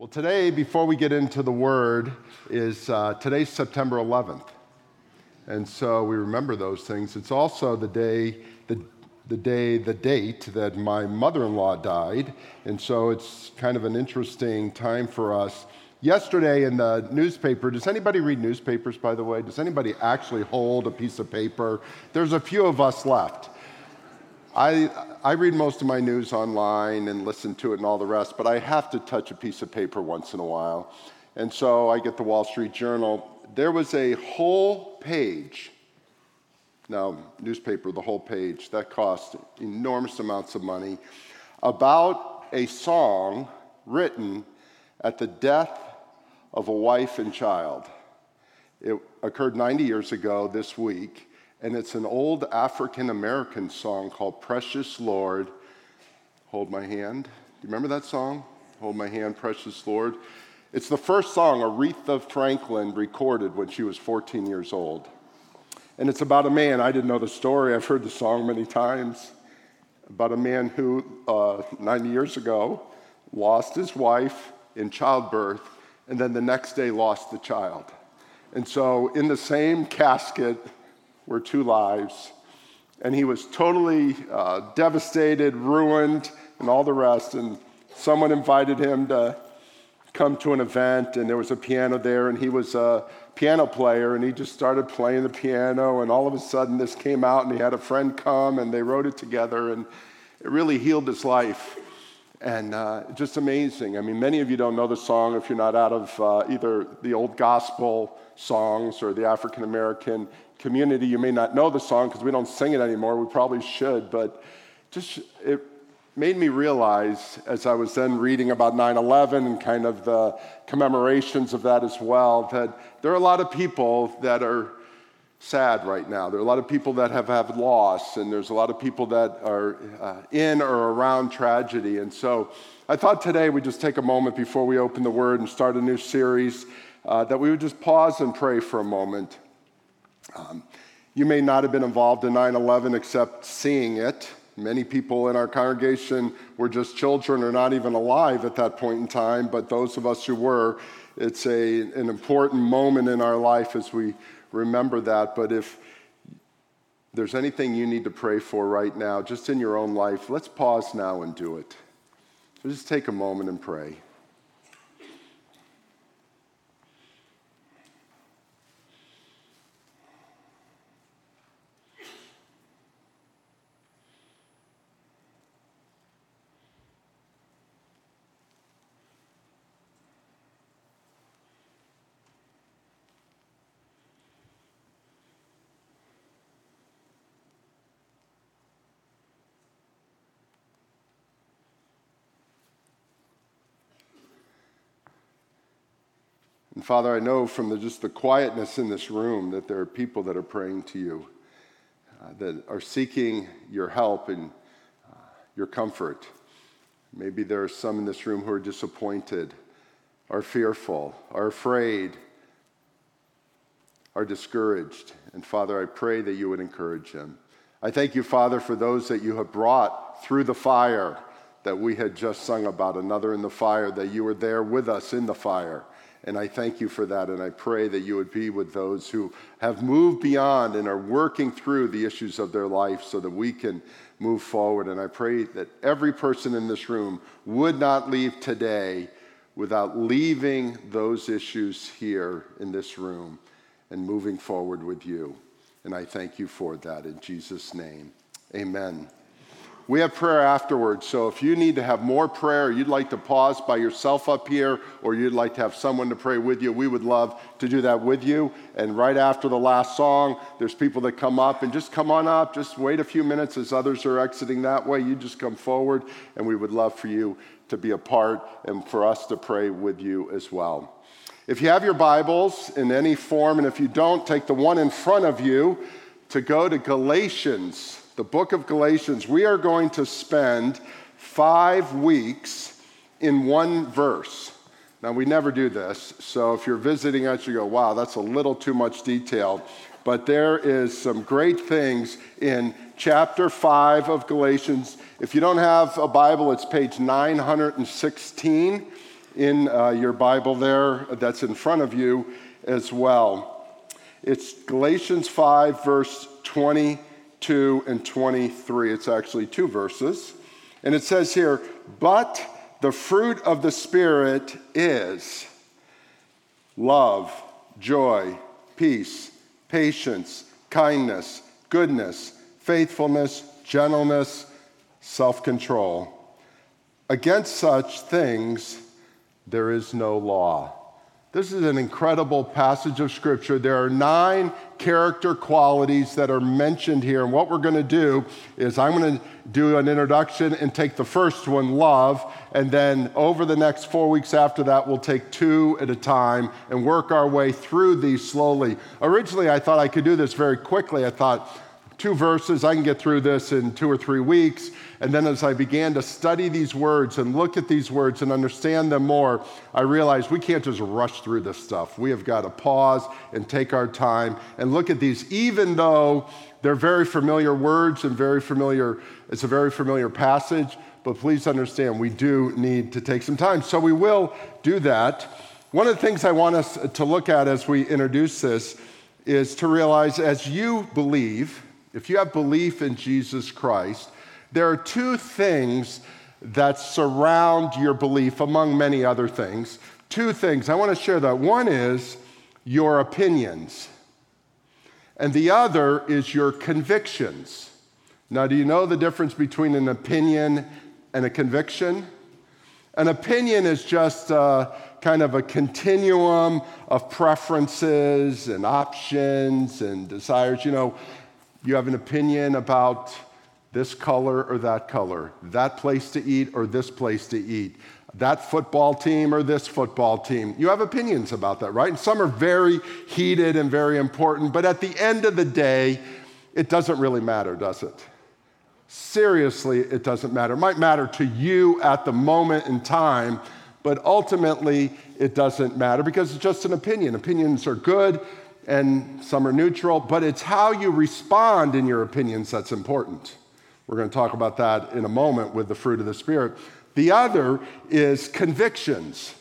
Well, today, before we get into the word, is uh, today's September 11th. And so we remember those things. It's also the day, the, the day, the date that my mother in law died. And so it's kind of an interesting time for us. Yesterday in the newspaper, does anybody read newspapers, by the way? Does anybody actually hold a piece of paper? There's a few of us left. I, I read most of my news online and listen to it and all the rest, but I have to touch a piece of paper once in a while. And so I get the Wall Street Journal. There was a whole page, now, newspaper, the whole page, that cost enormous amounts of money, about a song written at the death of a wife and child. It occurred 90 years ago this week and it's an old African American song called Precious Lord. Hold my hand. Do you remember that song? Hold my hand, Precious Lord. It's the first song Aretha Franklin recorded when she was 14 years old. And it's about a man, I didn't know the story, I've heard the song many times, about a man who, uh, 90 years ago, lost his wife in childbirth and then the next day lost the child. And so, in the same casket, were two lives. And he was totally uh, devastated, ruined, and all the rest. And someone invited him to come to an event, and there was a piano there, and he was a piano player, and he just started playing the piano. And all of a sudden, this came out, and he had a friend come, and they wrote it together, and it really healed his life. And uh, just amazing. I mean, many of you don't know the song if you're not out of uh, either the old gospel songs or the African American community, you may not know the song because we don't sing it anymore. We probably should, but just it made me realize as I was then reading about 9 11 and kind of the commemorations of that as well, that there are a lot of people that are sad right now. There are a lot of people that have had loss, and there's a lot of people that are uh, in or around tragedy. And so I thought today we'd just take a moment before we open the Word and start a new series uh, that we would just pause and pray for a moment. Um, you may not have been involved in 9 11 except seeing it. Many people in our congregation were just children or not even alive at that point in time, but those of us who were, it's a, an important moment in our life as we remember that. But if there's anything you need to pray for right now, just in your own life, let's pause now and do it. So just take a moment and pray. Father, I know from the, just the quietness in this room that there are people that are praying to you, uh, that are seeking your help and uh, your comfort. Maybe there are some in this room who are disappointed, are fearful, are afraid, are discouraged. And Father, I pray that you would encourage them. I thank you, Father, for those that you have brought through the fire that we had just sung about, another in the fire, that you were there with us in the fire. And I thank you for that. And I pray that you would be with those who have moved beyond and are working through the issues of their life so that we can move forward. And I pray that every person in this room would not leave today without leaving those issues here in this room and moving forward with you. And I thank you for that in Jesus' name. Amen. We have prayer afterwards, so if you need to have more prayer, you'd like to pause by yourself up here, or you'd like to have someone to pray with you, we would love to do that with you. And right after the last song, there's people that come up and just come on up, just wait a few minutes as others are exiting that way. You just come forward, and we would love for you to be a part and for us to pray with you as well. If you have your Bibles in any form, and if you don't, take the one in front of you to go to Galatians the book of Galatians, we are going to spend five weeks in one verse. Now, we never do this, so if you're visiting us, you go, wow, that's a little too much detail. But there is some great things in chapter 5 of Galatians. If you don't have a Bible, it's page 916. in uh, your Bible there that's in front of you as well. It's Galatians 5, verse 22 and 23. It's actually two verses. And it says here, But the fruit of the Spirit is love, joy, peace, patience, kindness, goodness, faithfulness, gentleness, self control. Against such things, there is no law. This is an incredible passage of scripture. There are nine character qualities that are mentioned here. And what we're going to do is I'm going to do an introduction and take the first one, love. And then over the next four weeks after that, we'll take two at a time and work our way through these slowly. Originally, I thought I could do this very quickly. I thought, two verses, I can get through this in two or three weeks. And then as I began to study these words and look at these words and understand them more, I realized we can't just rush through this stuff. We have got to pause and take our time and look at these, even though they're very familiar words and very familiar, it's a very familiar passage. But please understand, we do need to take some time. So we will do that. One of the things I want us to look at as we introduce this is to realize as you believe, if you have belief in Jesus Christ, there are two things that surround your belief, among many other things. Two things. I want to share that. One is your opinions, and the other is your convictions. Now, do you know the difference between an opinion and a conviction? An opinion is just uh, kind of a continuum of preferences and options and desires. You know, you have an opinion about this color or that color, that place to eat or this place to eat, that football team or this football team. You have opinions about that, right? And some are very heated and very important, but at the end of the day, it doesn't really matter, does it? Seriously, it doesn't matter. It might matter to you at the moment in time, but ultimately, it doesn't matter because it's just an opinion. Opinions are good and some are neutral, but it's how you respond in your opinions that's important. We're going to talk about that in a moment with the fruit of the Spirit. The other is convictions.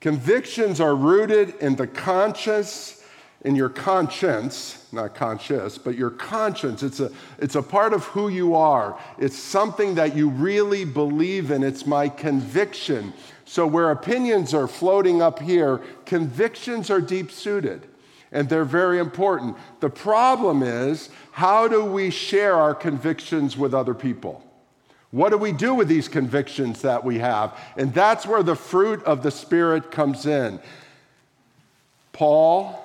Convictions are rooted in the conscience, in your conscience, not conscious, but your conscience. It's a, it's a part of who you are. It's something that you really believe in. It's my conviction. So, where opinions are floating up here, convictions are deep suited and they're very important. The problem is, how do we share our convictions with other people? What do we do with these convictions that we have? And that's where the fruit of the Spirit comes in. Paul,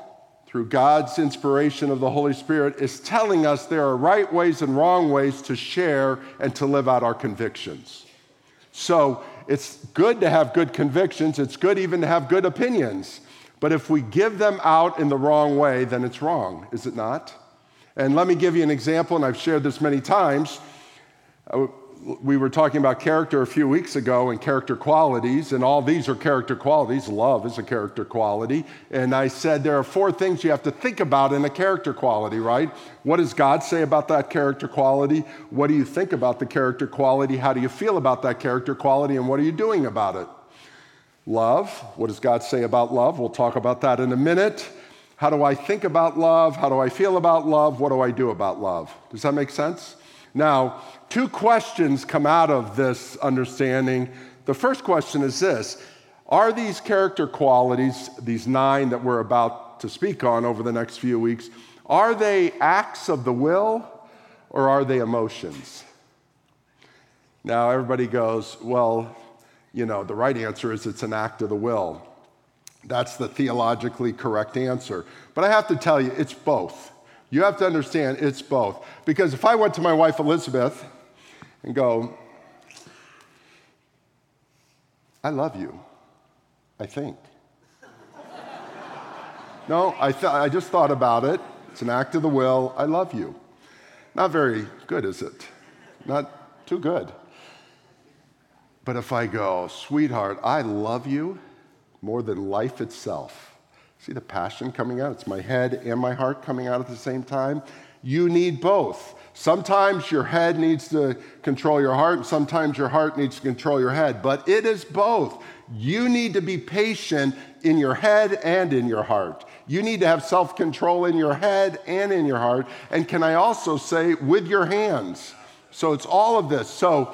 through God's inspiration of the Holy Spirit, is telling us there are right ways and wrong ways to share and to live out our convictions. So it's good to have good convictions, it's good even to have good opinions. But if we give them out in the wrong way, then it's wrong, is it not? And let me give you an example, and I've shared this many times. Uh, we were talking about character a few weeks ago and character qualities, and all these are character qualities. Love is a character quality. And I said there are four things you have to think about in a character quality, right? What does God say about that character quality? What do you think about the character quality? How do you feel about that character quality? And what are you doing about it? Love. What does God say about love? We'll talk about that in a minute. How do I think about love? How do I feel about love? What do I do about love? Does that make sense? Now, two questions come out of this understanding. The first question is this Are these character qualities, these nine that we're about to speak on over the next few weeks, are they acts of the will or are they emotions? Now, everybody goes, Well, you know, the right answer is it's an act of the will. That's the theologically correct answer. But I have to tell you, it's both. You have to understand it's both. Because if I went to my wife Elizabeth and go, I love you, I think. no, I, th- I just thought about it. It's an act of the will. I love you. Not very good, is it? Not too good. But if I go, sweetheart, I love you more than life itself. See the passion coming out? It's my head and my heart coming out at the same time. You need both. Sometimes your head needs to control your heart, and sometimes your heart needs to control your head, but it is both. You need to be patient in your head and in your heart. You need to have self control in your head and in your heart. And can I also say, with your hands? So it's all of this. So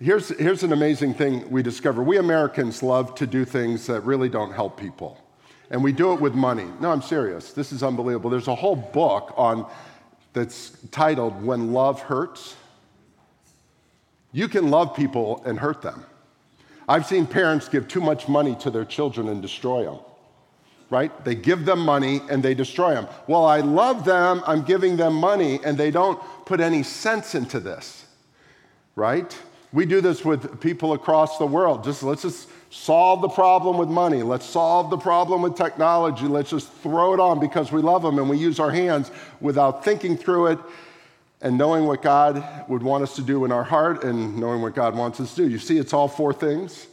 here's, here's an amazing thing we discover. We Americans love to do things that really don't help people. And we do it with money. No, I'm serious. This is unbelievable. There's a whole book on that's titled When Love Hurts. You can love people and hurt them. I've seen parents give too much money to their children and destroy them right? They give them money and they destroy them. Well, I love them, I'm giving them money, and they don't put any sense into this, right? We do this with people across the world. Just let's just solve the problem with money. Let's solve the problem with technology. Let's just throw it on because we love them and we use our hands without thinking through it and knowing what God would want us to do in our heart and knowing what God wants us to do. You see, it's all four things.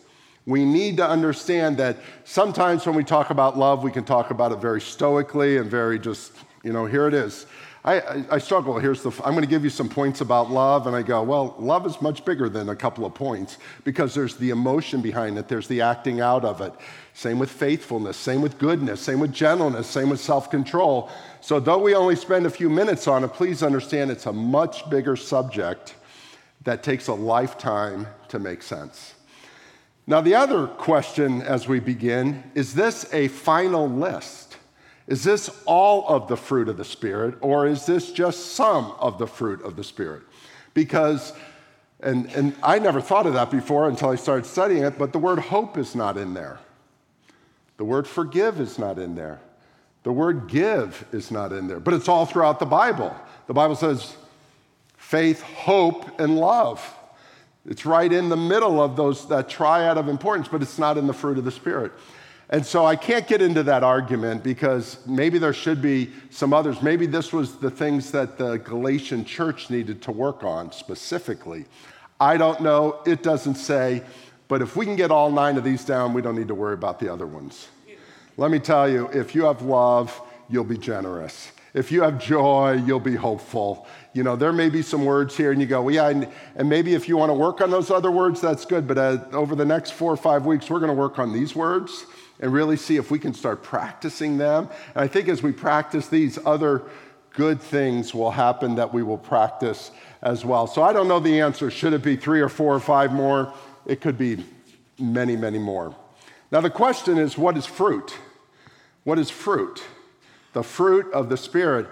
We need to understand that sometimes when we talk about love, we can talk about it very stoically and very just, you know, here it is. I, I, struggle. Here's the, I'm going to give you some points about love, and I go, well, love is much bigger than a couple of points because there's the emotion behind it, there's the acting out of it. Same with faithfulness, same with goodness, same with gentleness, same with self control. So, though we only spend a few minutes on it, please understand it's a much bigger subject that takes a lifetime to make sense. Now, the other question as we begin is this a final list? Is this all of the fruit of the Spirit, or is this just some of the fruit of the Spirit? Because, and, and I never thought of that before until I started studying it, but the word hope is not in there. The word forgive is not in there. The word give is not in there, but it's all throughout the Bible. The Bible says faith, hope, and love. It's right in the middle of those, that triad of importance, but it's not in the fruit of the Spirit. And so I can't get into that argument because maybe there should be some others. Maybe this was the things that the Galatian church needed to work on specifically. I don't know. It doesn't say. But if we can get all nine of these down, we don't need to worry about the other ones. Let me tell you if you have love, you'll be generous. If you have joy, you'll be hopeful. You know, there may be some words here, and you go, well, yeah, and, and maybe if you want to work on those other words, that's good. But uh, over the next four or five weeks, we're going to work on these words and really see if we can start practicing them. And I think as we practice these, other good things will happen that we will practice as well. So I don't know the answer. Should it be three or four or five more? It could be many, many more. Now, the question is what is fruit? What is fruit? The fruit of the Spirit.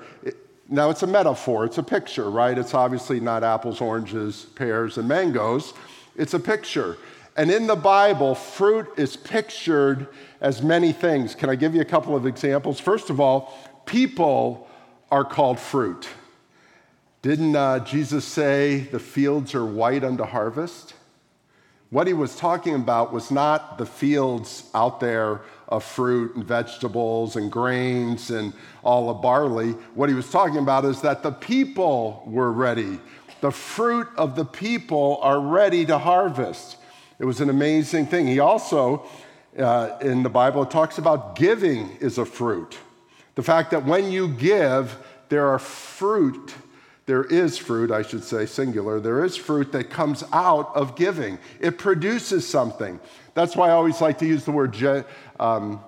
Now, it's a metaphor, it's a picture, right? It's obviously not apples, oranges, pears, and mangoes. It's a picture. And in the Bible, fruit is pictured as many things. Can I give you a couple of examples? First of all, people are called fruit. Didn't uh, Jesus say the fields are white unto harvest? What he was talking about was not the fields out there of fruit and vegetables and grains and all the barley. What he was talking about is that the people were ready. The fruit of the people are ready to harvest. It was an amazing thing. He also, uh, in the Bible, it talks about giving is a fruit. The fact that when you give, there are fruit there is fruit, I should say, singular, there is fruit that comes out of giving. It produces something. That's why I always like to use the word ge- um,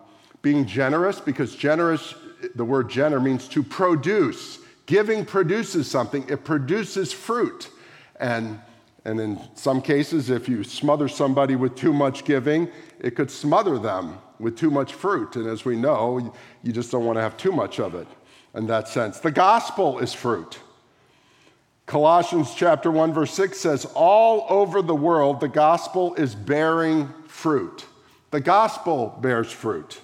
being generous, because generous, the word gener means to produce. Giving produces something, it produces fruit. And, and in some cases, if you smother somebody with too much giving, it could smother them with too much fruit. And as we know, you just don't want to have too much of it in that sense. The gospel is fruit. Colossians chapter 1 verse 6 says all over the world the gospel is bearing fruit. The gospel bears fruit.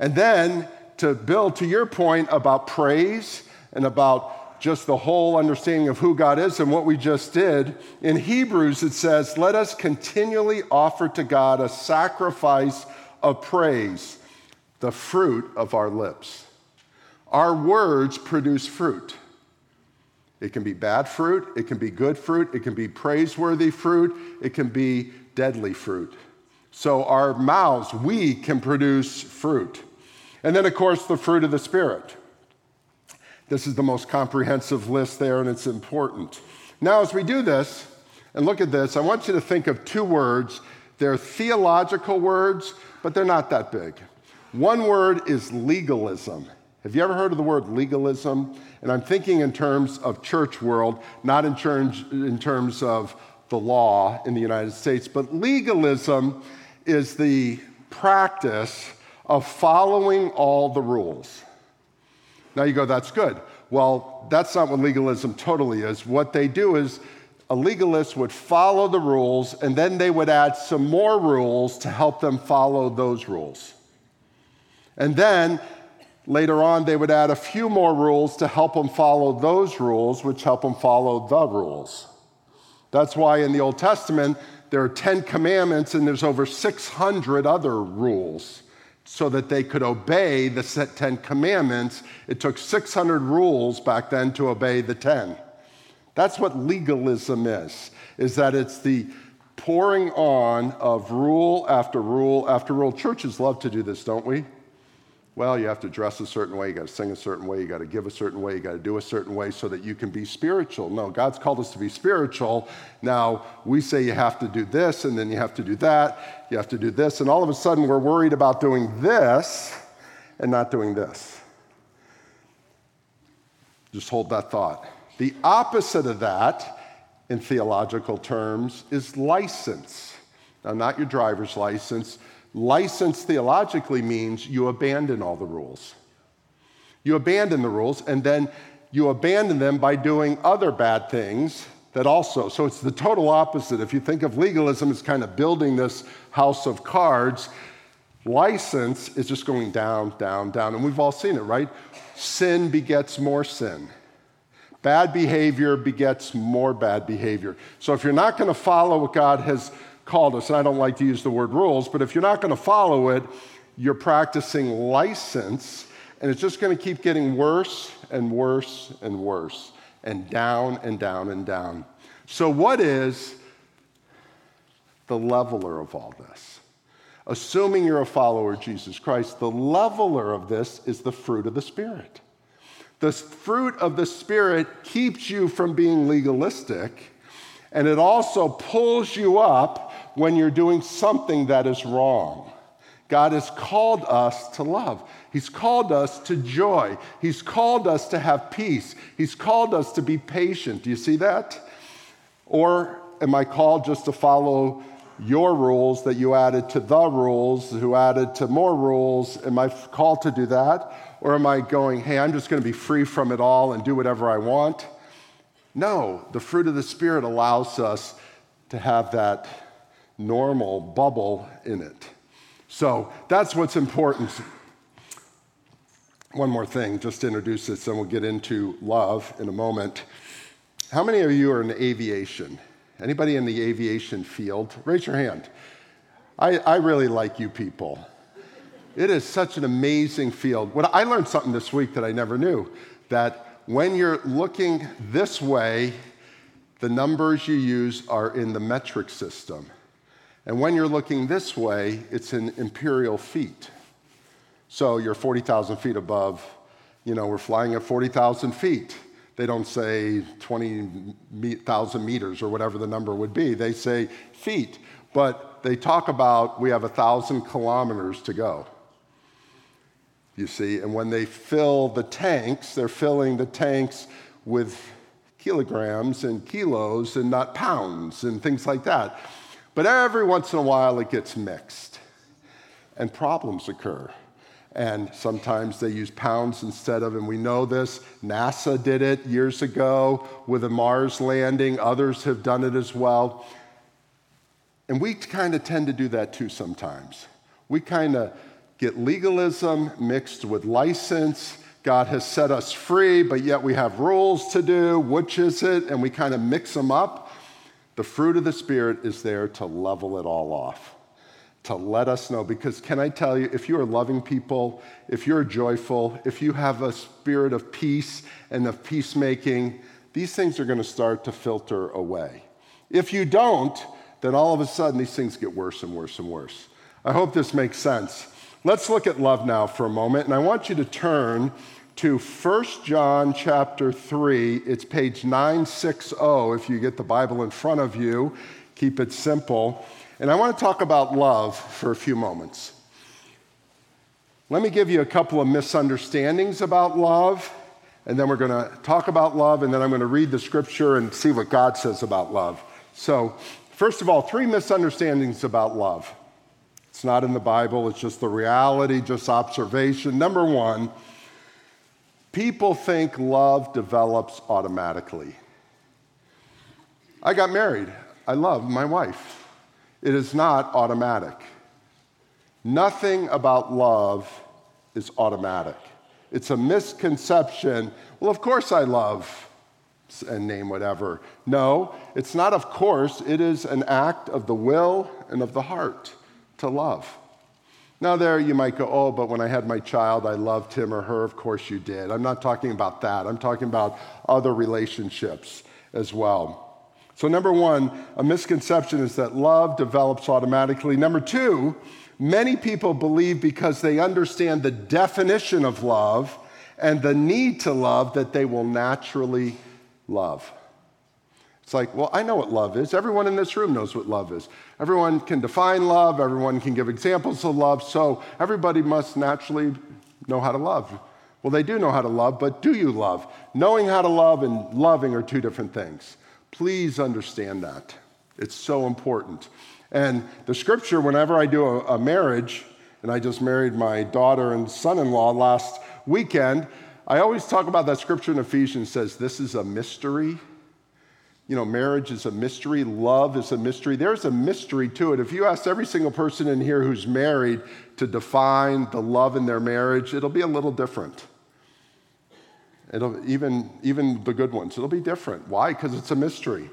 And then to build to your point about praise and about just the whole understanding of who God is and what we just did, in Hebrews it says, Let us continually offer to God a sacrifice of praise, the fruit of our lips. Our words produce fruit. It can be bad fruit, it can be good fruit, it can be praiseworthy fruit, it can be deadly fruit. So, our mouths, we can produce fruit. And then, of course, the fruit of the Spirit. This is the most comprehensive list there, and it's important. Now, as we do this and look at this, I want you to think of two words. They're theological words, but they're not that big. One word is legalism. Have you ever heard of the word legalism? And I'm thinking in terms of church world, not in terms, in terms of the law in the United States, but legalism is the practice of following all the rules. Now you go, that's good. Well, that's not what legalism totally is. What they do is a legalist would follow the rules and then they would add some more rules to help them follow those rules. And then later on, they would add a few more rules to help them follow those rules, which help them follow the rules. That's why in the Old Testament, there are 10 commandments and there's over 600 other rules so that they could obey the 10 commandments. It took 600 rules back then to obey the 10. That's what legalism is, is that it's the pouring on of rule after rule after rule. Churches love to do this, don't we? Well, you have to dress a certain way, you got to sing a certain way, you got to give a certain way, you got to do a certain way so that you can be spiritual. No, God's called us to be spiritual. Now, we say you have to do this, and then you have to do that, you have to do this, and all of a sudden we're worried about doing this and not doing this. Just hold that thought. The opposite of that, in theological terms, is license. Now, not your driver's license License theologically means you abandon all the rules. You abandon the rules, and then you abandon them by doing other bad things that also. So it's the total opposite. If you think of legalism as kind of building this house of cards, license is just going down, down, down. And we've all seen it, right? Sin begets more sin. Bad behavior begets more bad behavior. So if you're not going to follow what God has called us. And I don't like to use the word rules, but if you're not going to follow it, you're practicing license, and it's just going to keep getting worse and worse and worse, and down and down and down. So, what is the leveler of all this? Assuming you're a follower of Jesus Christ, the leveler of this is the fruit of the Spirit. The fruit of the Spirit keeps you from being legalistic, and it also pulls you up when you're doing something that is wrong. God has called us to love. He's called us to joy. He's called us to have peace. He's called us to be patient. Do you see that? Or am I called just to follow your rules that you added to the rules, who added to more rules? Am I called to do that? Or am I going, hey, I'm just going to be free from it all and do whatever I want? No, the fruit of the Spirit allows us to have that normal bubble in it. So that's what's important. One more thing, just to introduce this, and we'll get into love in a moment. How many of you are in aviation? Anybody in the aviation field? Raise your hand. I, I really like you people. It is such an amazing field. What I learned something this week that I never knew that when you're looking this way, the numbers you use are in the metric system. And when you're looking this way, it's in imperial feet. So you're 40,000 feet above, you know, we're flying at 40,000 feet. They don't say 20,000 meters or whatever the number would be. They say feet. But they talk about we have a thousand kilometers to go. You see, and when they fill the tanks, they're filling the tanks with kilograms and kilos and not pounds and things like that. But every once in a while it gets mixed and problems occur. And sometimes they use pounds instead of, and we know this. NASA did it years ago with a Mars landing, others have done it as well. And we kind of tend to do that too sometimes. We kind of get legalism mixed with license. God has set us free, but yet we have rules to do. Which is it? And we kind of mix them up. The fruit of the Spirit is there to level it all off, to let us know. Because can I tell you, if you are loving people, if you're joyful, if you have a spirit of peace and of peacemaking, these things are going to start to filter away. If you don't, then all of a sudden these things get worse and worse and worse. I hope this makes sense. Let's look at love now for a moment, and I want you to turn to 1 John chapter 3. It's page 960 if you get the Bible in front of you. Keep it simple. And I want to talk about love for a few moments. Let me give you a couple of misunderstandings about love, and then we're going to talk about love, and then I'm going to read the scripture and see what God says about love. So, first of all, three misunderstandings about love. It's not in the Bible, it's just the reality, just observation. Number one, people think love develops automatically. I got married. I love my wife. It is not automatic. Nothing about love is automatic. It's a misconception. Well, of course I love and name whatever. No, it's not of course, it is an act of the will and of the heart to love. Now, there you might go, oh, but when I had my child, I loved him or her. Of course you did. I'm not talking about that. I'm talking about other relationships as well. So, number one, a misconception is that love develops automatically. Number two, many people believe because they understand the definition of love and the need to love that they will naturally love. It's like, well, I know what love is. Everyone in this room knows what love is. Everyone can define love, everyone can give examples of love, so everybody must naturally know how to love. Well, they do know how to love, but do you love? Knowing how to love and loving are two different things. Please understand that. It's so important. And the scripture, whenever I do a, a marriage, and I just married my daughter and son in law last weekend, I always talk about that scripture in Ephesians says, This is a mystery. You know, marriage is a mystery, love is a mystery. There's a mystery to it. If you ask every single person in here who's married to define the love in their marriage, it'll be a little different. It'll, even, even the good ones, it'll be different. Why? Because it's a mystery.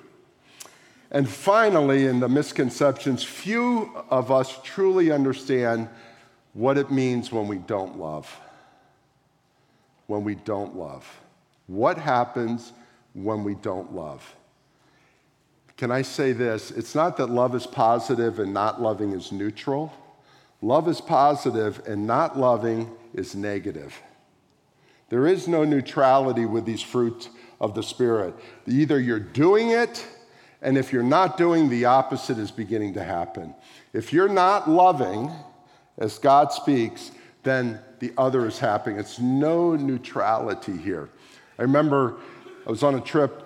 And finally, in the misconceptions, few of us truly understand what it means when we don't love. When we don't love. What happens when we don't love? Can I say this? It's not that love is positive and not loving is neutral. Love is positive and not loving is negative. There is no neutrality with these fruits of the Spirit. Either you're doing it, and if you're not doing, the opposite is beginning to happen. If you're not loving, as God speaks, then the other is happening. It's no neutrality here. I remember I was on a trip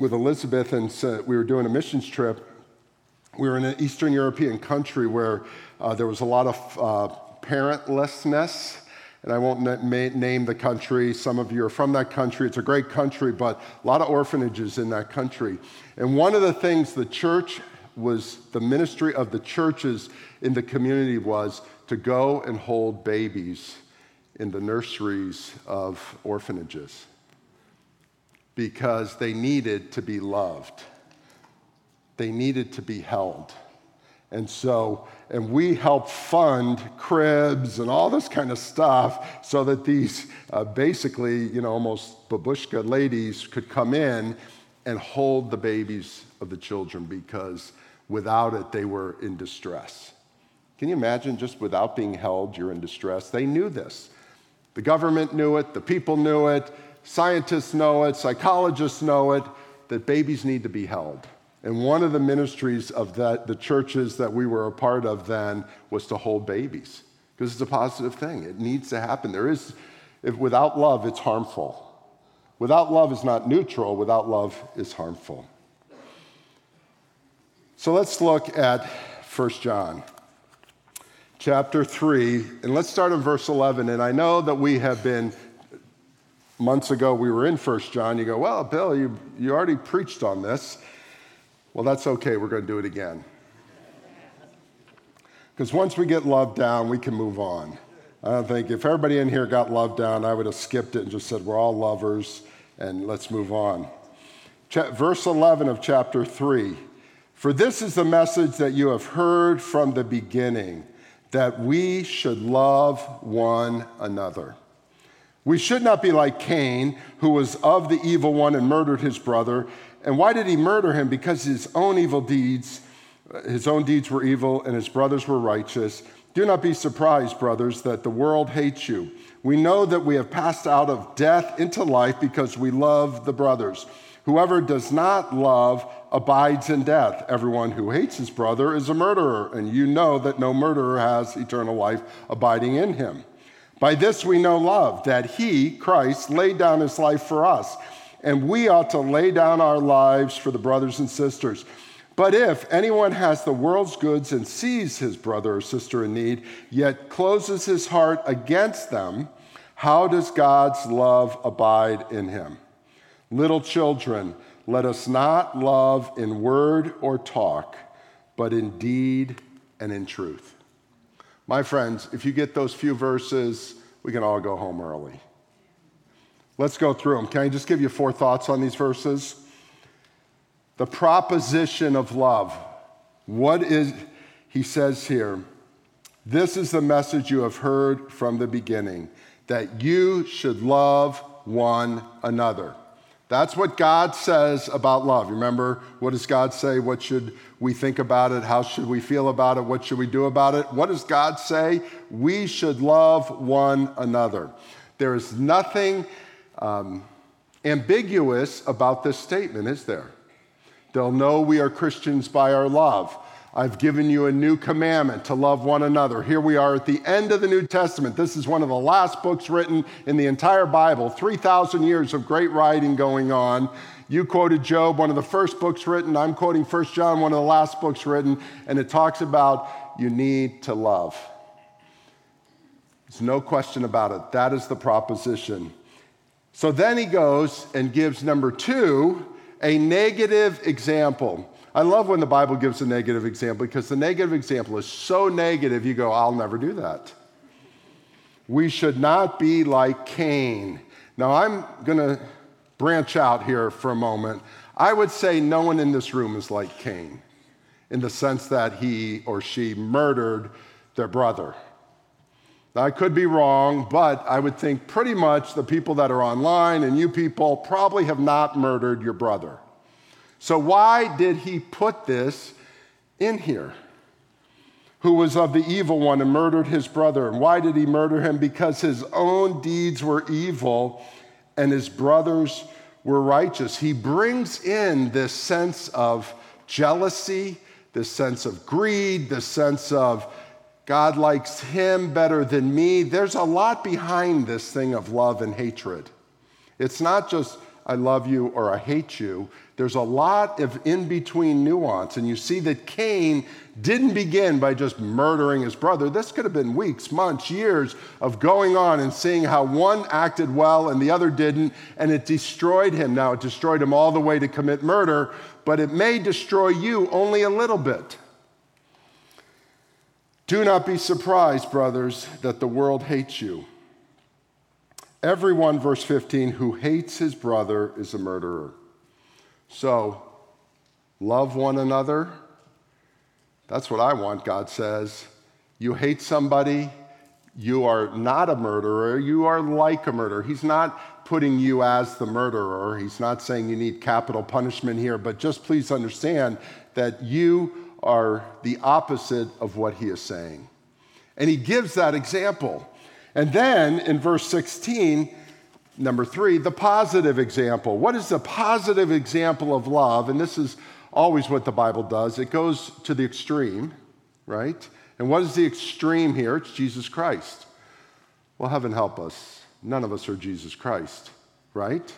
with Elizabeth, and we were doing a missions trip. We were in an Eastern European country where uh, there was a lot of uh, parentlessness and I won't name the country. Some of you are from that country. It's a great country, but a lot of orphanages in that country. And one of the things the church was, the ministry of the churches in the community was to go and hold babies in the nurseries of orphanages because they needed to be loved, they needed to be held. And so, and we help fund cribs and all this kind of stuff so that these uh, basically, you know, almost babushka ladies could come in and hold the babies of the children because without it, they were in distress. Can you imagine just without being held, you're in distress? They knew this. The government knew it, the people knew it, scientists know it, psychologists know it, that babies need to be held. And one of the ministries of that, the churches that we were a part of then was to hold babies because it's a positive thing. It needs to happen. There is, if without love, it's harmful. Without love is not neutral, without love is harmful. So let's look at 1 John chapter 3, and let's start in verse 11. And I know that we have been, months ago, we were in First John. You go, well, Bill, you, you already preached on this. Well, that's okay. We're going to do it again. Because once we get love down, we can move on. I don't think if everybody in here got love down, I would have skipped it and just said, We're all lovers and let's move on. Ch- verse 11 of chapter 3 For this is the message that you have heard from the beginning, that we should love one another. We should not be like Cain, who was of the evil one and murdered his brother. And why did he murder him? Because his own evil deeds, his own deeds were evil and his brothers were righteous. Do not be surprised, brothers, that the world hates you. We know that we have passed out of death into life because we love the brothers. Whoever does not love abides in death. Everyone who hates his brother is a murderer, and you know that no murderer has eternal life abiding in him. By this we know love, that he, Christ, laid down his life for us, and we ought to lay down our lives for the brothers and sisters. But if anyone has the world's goods and sees his brother or sister in need, yet closes his heart against them, how does God's love abide in him? Little children, let us not love in word or talk, but in deed and in truth. My friends, if you get those few verses, we can all go home early. Let's go through them. Can I just give you four thoughts on these verses? The proposition of love. What is, he says here, this is the message you have heard from the beginning that you should love one another. That's what God says about love. Remember, what does God say? What should we think about it? How should we feel about it? What should we do about it? What does God say? We should love one another. There is nothing um, ambiguous about this statement, is there? They'll know we are Christians by our love. I've given you a new commandment to love one another. Here we are at the end of the New Testament. This is one of the last books written in the entire Bible, 3,000 years of great writing going on. You quoted Job, one of the first books written. I'm quoting 1 John, one of the last books written, and it talks about you need to love. There's no question about it. That is the proposition. So then he goes and gives number two, a negative example. I love when the Bible gives a negative example because the negative example is so negative, you go, I'll never do that. We should not be like Cain. Now, I'm going to branch out here for a moment. I would say no one in this room is like Cain in the sense that he or she murdered their brother. Now, I could be wrong, but I would think pretty much the people that are online and you people probably have not murdered your brother. So, why did he put this in here? Who was of the evil one and murdered his brother. And why did he murder him? Because his own deeds were evil and his brothers were righteous. He brings in this sense of jealousy, this sense of greed, this sense of God likes him better than me. There's a lot behind this thing of love and hatred. It's not just I love you or I hate you. There's a lot of in between nuance. And you see that Cain didn't begin by just murdering his brother. This could have been weeks, months, years of going on and seeing how one acted well and the other didn't, and it destroyed him. Now, it destroyed him all the way to commit murder, but it may destroy you only a little bit. Do not be surprised, brothers, that the world hates you. Everyone, verse 15, who hates his brother is a murderer. So, love one another. That's what I want, God says. You hate somebody, you are not a murderer, you are like a murderer. He's not putting you as the murderer. He's not saying you need capital punishment here, but just please understand that you are the opposite of what he is saying. And he gives that example. And then in verse 16, number three, the positive example. What is the positive example of love? And this is always what the Bible does it goes to the extreme, right? And what is the extreme here? It's Jesus Christ. Well, heaven help us. None of us are Jesus Christ, right?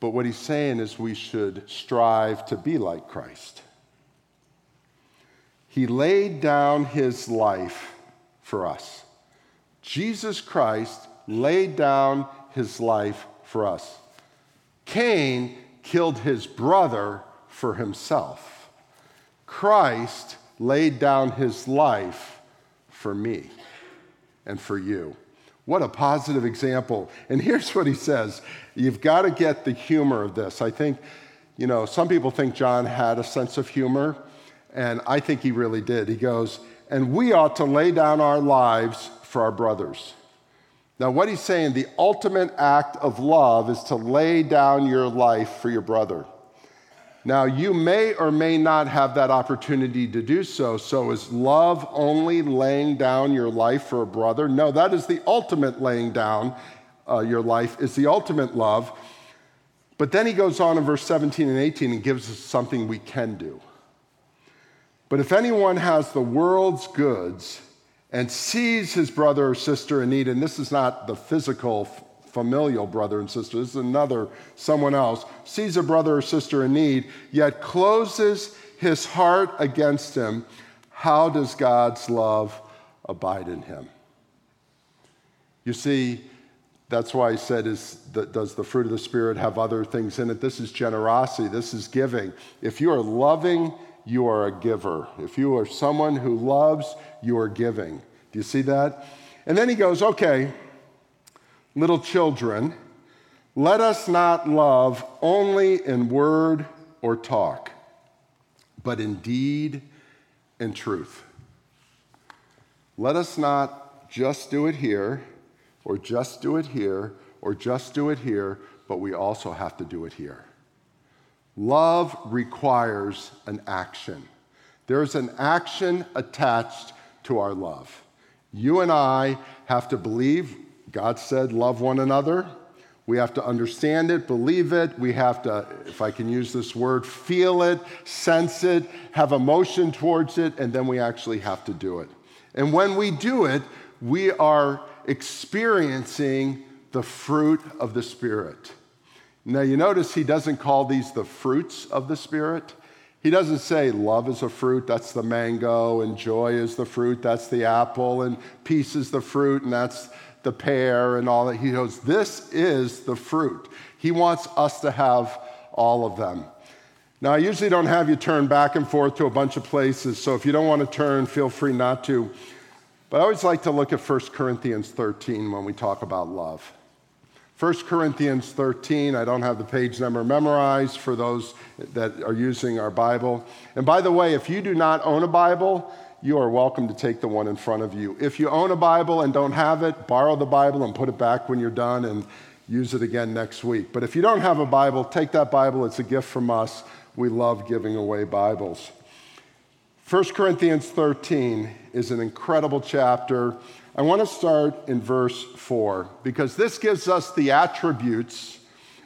But what he's saying is we should strive to be like Christ. He laid down his life for us. Jesus Christ laid down his life for us. Cain killed his brother for himself. Christ laid down his life for me and for you. What a positive example. And here's what he says you've got to get the humor of this. I think, you know, some people think John had a sense of humor, and I think he really did. He goes, and we ought to lay down our lives for our brothers. Now, what he's saying, the ultimate act of love is to lay down your life for your brother. Now, you may or may not have that opportunity to do so. So, is love only laying down your life for a brother? No, that is the ultimate laying down uh, your life, is the ultimate love. But then he goes on in verse 17 and 18 and gives us something we can do. But if anyone has the world's goods and sees his brother or sister in need, and this is not the physical familial brother and sister, this is another, someone else, sees a brother or sister in need, yet closes his heart against him, how does God's love abide in him? You see, that's why I said, is that, Does the fruit of the Spirit have other things in it? This is generosity, this is giving. If you are loving, you are a giver. If you are someone who loves, you are giving. Do you see that? And then he goes, Okay, little children, let us not love only in word or talk, but in deed and truth. Let us not just do it here, or just do it here, or just do it here, but we also have to do it here. Love requires an action. There's an action attached to our love. You and I have to believe God said, love one another. We have to understand it, believe it. We have to, if I can use this word, feel it, sense it, have emotion towards it, and then we actually have to do it. And when we do it, we are experiencing the fruit of the Spirit. Now, you notice he doesn't call these the fruits of the Spirit. He doesn't say love is a fruit, that's the mango, and joy is the fruit, that's the apple, and peace is the fruit, and that's the pear and all that. He goes, This is the fruit. He wants us to have all of them. Now, I usually don't have you turn back and forth to a bunch of places, so if you don't want to turn, feel free not to. But I always like to look at 1 Corinthians 13 when we talk about love. 1 Corinthians 13, I don't have the page number memorized for those that are using our Bible. And by the way, if you do not own a Bible, you are welcome to take the one in front of you. If you own a Bible and don't have it, borrow the Bible and put it back when you're done and use it again next week. But if you don't have a Bible, take that Bible. It's a gift from us. We love giving away Bibles. 1 Corinthians 13 is an incredible chapter. I want to start in verse 4 because this gives us the attributes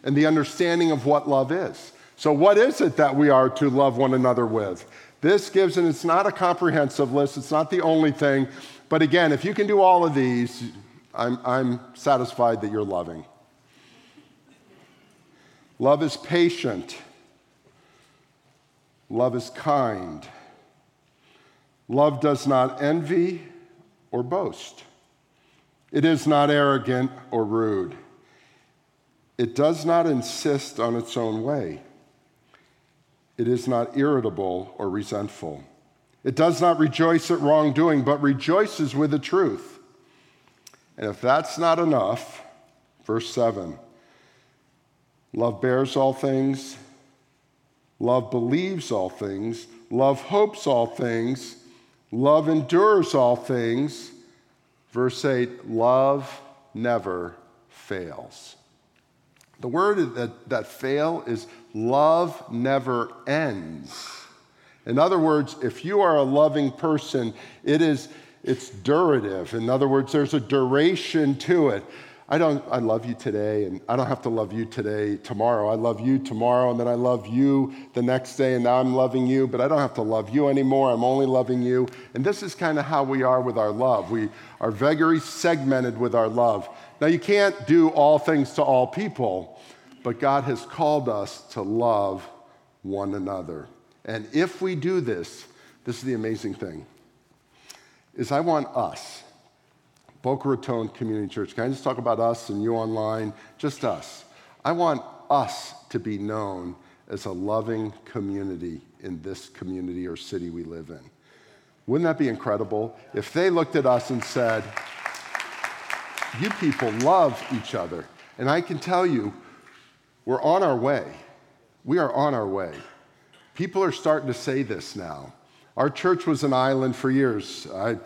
and the understanding of what love is. So, what is it that we are to love one another with? This gives, and it's not a comprehensive list, it's not the only thing. But again, if you can do all of these, I'm, I'm satisfied that you're loving. Love is patient. Love is kind. Love does not envy or boast. It is not arrogant or rude. It does not insist on its own way. It is not irritable or resentful. It does not rejoice at wrongdoing, but rejoices with the truth. And if that's not enough, verse 7 love bears all things, love believes all things, love hopes all things, love endures all things. Verse 8 love never fails. The word that, that fail is love never ends. In other words, if you are a loving person, it is it's durative. In other words, there's a duration to it. I don't I love you today and I don't have to love you today tomorrow. I love you tomorrow and then I love you the next day and now I'm loving you, but I don't have to love you anymore. I'm only loving you. And this is kind of how we are with our love. We are very segmented with our love. Now you can't do all things to all people. But God has called us to love one another. And if we do this, this is the amazing thing, is I want us, Boca Raton Community Church, can I just talk about us and you online? Just us. I want us to be known as a loving community in this community or city we live in. Wouldn't that be incredible if they looked at us and said, You people love each other? And I can tell you, we're on our way. We are on our way. People are starting to say this now. Our church was an island for years. I,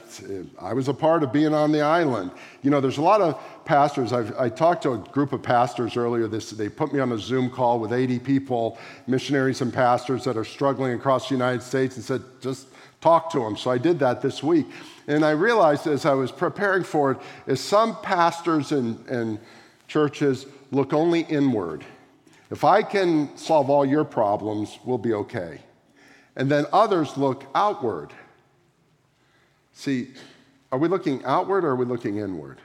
I was a part of being on the island. You know, there's a lot of pastors. I've, I talked to a group of pastors earlier this. They put me on a Zoom call with 80 people, missionaries and pastors that are struggling across the United States, and said, just talk to them. So I did that this week. And I realized as I was preparing for it, is some pastors and, and churches look only inward. If I can solve all your problems, we'll be okay and then others look outward. See, are we looking outward or are we looking inward?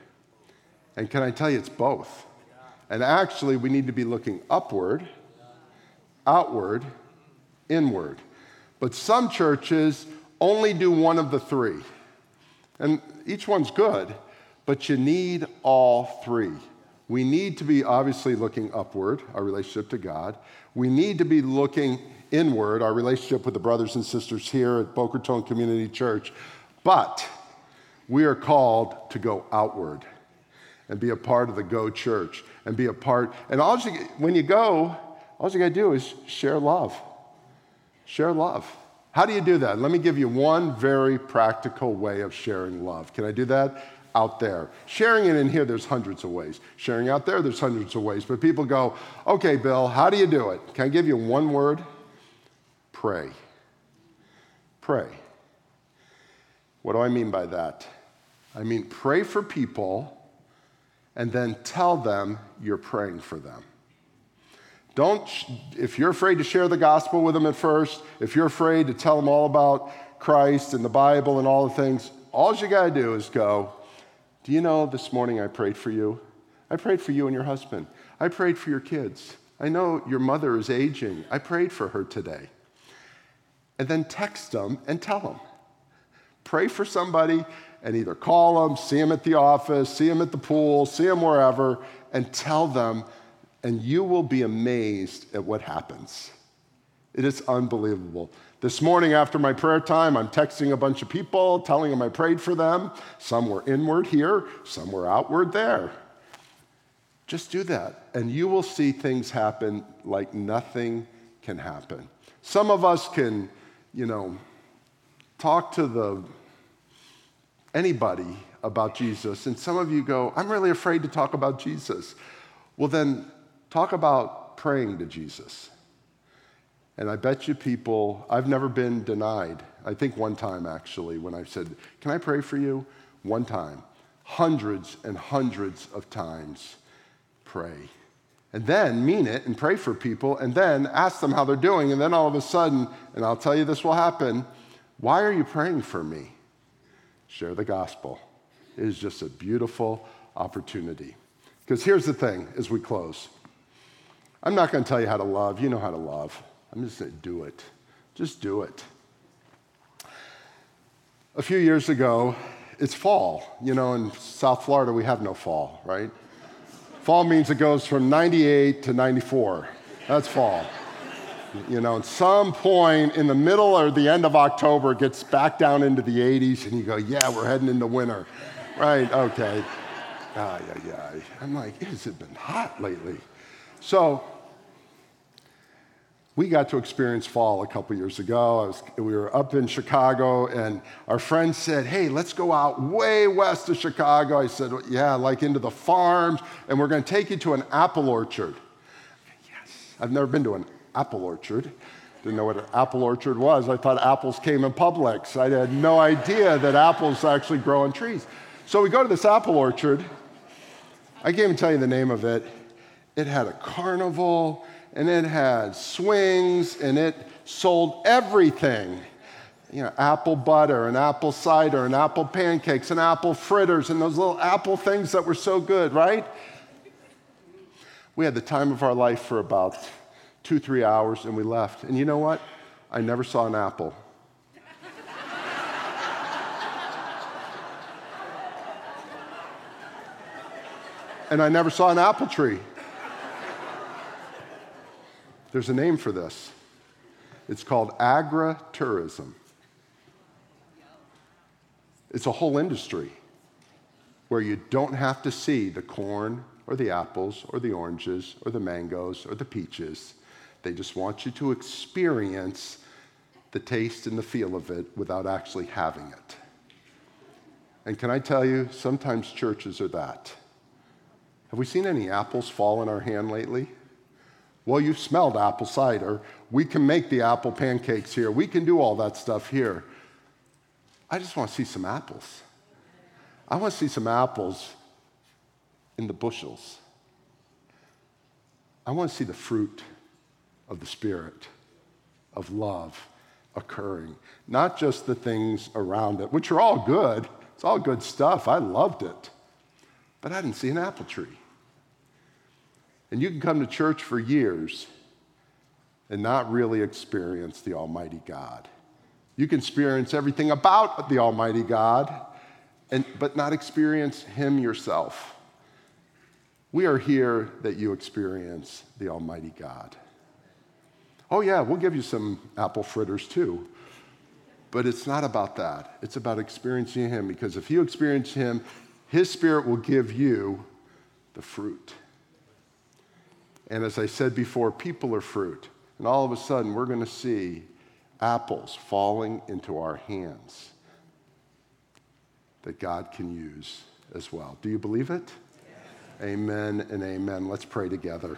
And can I tell you, it's both. And actually, we need to be looking upward, outward, inward. But some churches only do one of the three. And each one's good, but you need all three. We need to be obviously looking upward, our relationship to God. We need to be looking inward, our relationship with the brothers and sisters here at Boca Raton Community Church, but we are called to go outward and be a part of the Go Church and be a part. And all you, when you go, all you got to do is share love. Share love. How do you do that? Let me give you one very practical way of sharing love. Can I do that? Out there. Sharing it in here, there's hundreds of ways. Sharing out there, there's hundreds of ways. But people go, okay, Bill, how do you do it? Can I give you one word? Pray. Pray. What do I mean by that? I mean, pray for people and then tell them you're praying for them. Don't, if you're afraid to share the gospel with them at first, if you're afraid to tell them all about Christ and the Bible and all the things, all you got to do is go, Do you know this morning I prayed for you? I prayed for you and your husband. I prayed for your kids. I know your mother is aging. I prayed for her today and then text them and tell them. Pray for somebody and either call them, see them at the office, see them at the pool, see them wherever, and tell them, and you will be amazed at what happens. It is unbelievable. This morning, after my prayer time, I'm texting a bunch of people, telling them I prayed for them. Some were inward here, some were outward there. Just do that, and you will see things happen like nothing can happen. Some of us can you know, talk to the anybody about Jesus, and some of you go, I'm really afraid to talk about Jesus. Well, then talk about praying to Jesus. And I bet you people, I've never been denied. I think one time actually, when I said, Can I pray for you? One time. Hundreds and hundreds of times, pray and then mean it and pray for people and then ask them how they're doing. And then all of a sudden, and I'll tell you this will happen why are you praying for me? Share the gospel. It is just a beautiful opportunity. Because here's the thing as we close I'm not going to tell you how to love. You know how to love. I'm just going to do it. Just do it. A few years ago, it's fall. You know, in South Florida, we have no fall, right? Fall means it goes from 98 to 94. That's fall. You know, at some point in the middle or the end of October, it gets back down into the 80s, and you go, yeah, we're heading into winter. Right, okay. Ah, yeah, yeah. I'm like, has it been hot lately? So we got to experience fall a couple years ago. Was, we were up in Chicago, and our friend said, Hey, let's go out way west of Chicago. I said, Yeah, like into the farms, and we're going to take you to an apple orchard. Yes, I've never been to an apple orchard. Didn't know what an apple orchard was. I thought apples came in Publix. I had no idea that apples actually grow on trees. So we go to this apple orchard. I can't even tell you the name of it. It had a carnival and it had swings, and it sold everything. You know, apple butter, and apple cider, and apple pancakes, and apple fritters, and those little apple things that were so good, right? We had the time of our life for about two, three hours, and we left. And you know what? I never saw an apple. and I never saw an apple tree. There's a name for this. It's called agritourism. It's a whole industry where you don't have to see the corn or the apples or the oranges or the mangoes or the peaches. They just want you to experience the taste and the feel of it without actually having it. And can I tell you, sometimes churches are that. Have we seen any apples fall in our hand lately? Well, you've smelled apple cider. We can make the apple pancakes here. We can do all that stuff here. I just want to see some apples. I want to see some apples in the bushels. I want to see the fruit of the Spirit, of love occurring, not just the things around it, which are all good. It's all good stuff. I loved it. But I didn't see an apple tree. And you can come to church for years and not really experience the Almighty God. You can experience everything about the Almighty God, and, but not experience Him yourself. We are here that you experience the Almighty God. Oh, yeah, we'll give you some apple fritters too. But it's not about that. It's about experiencing Him because if you experience Him, His Spirit will give you the fruit. And as I said before, people are fruit. And all of a sudden, we're going to see apples falling into our hands that God can use as well. Do you believe it? Yes. Amen and amen. Let's pray together.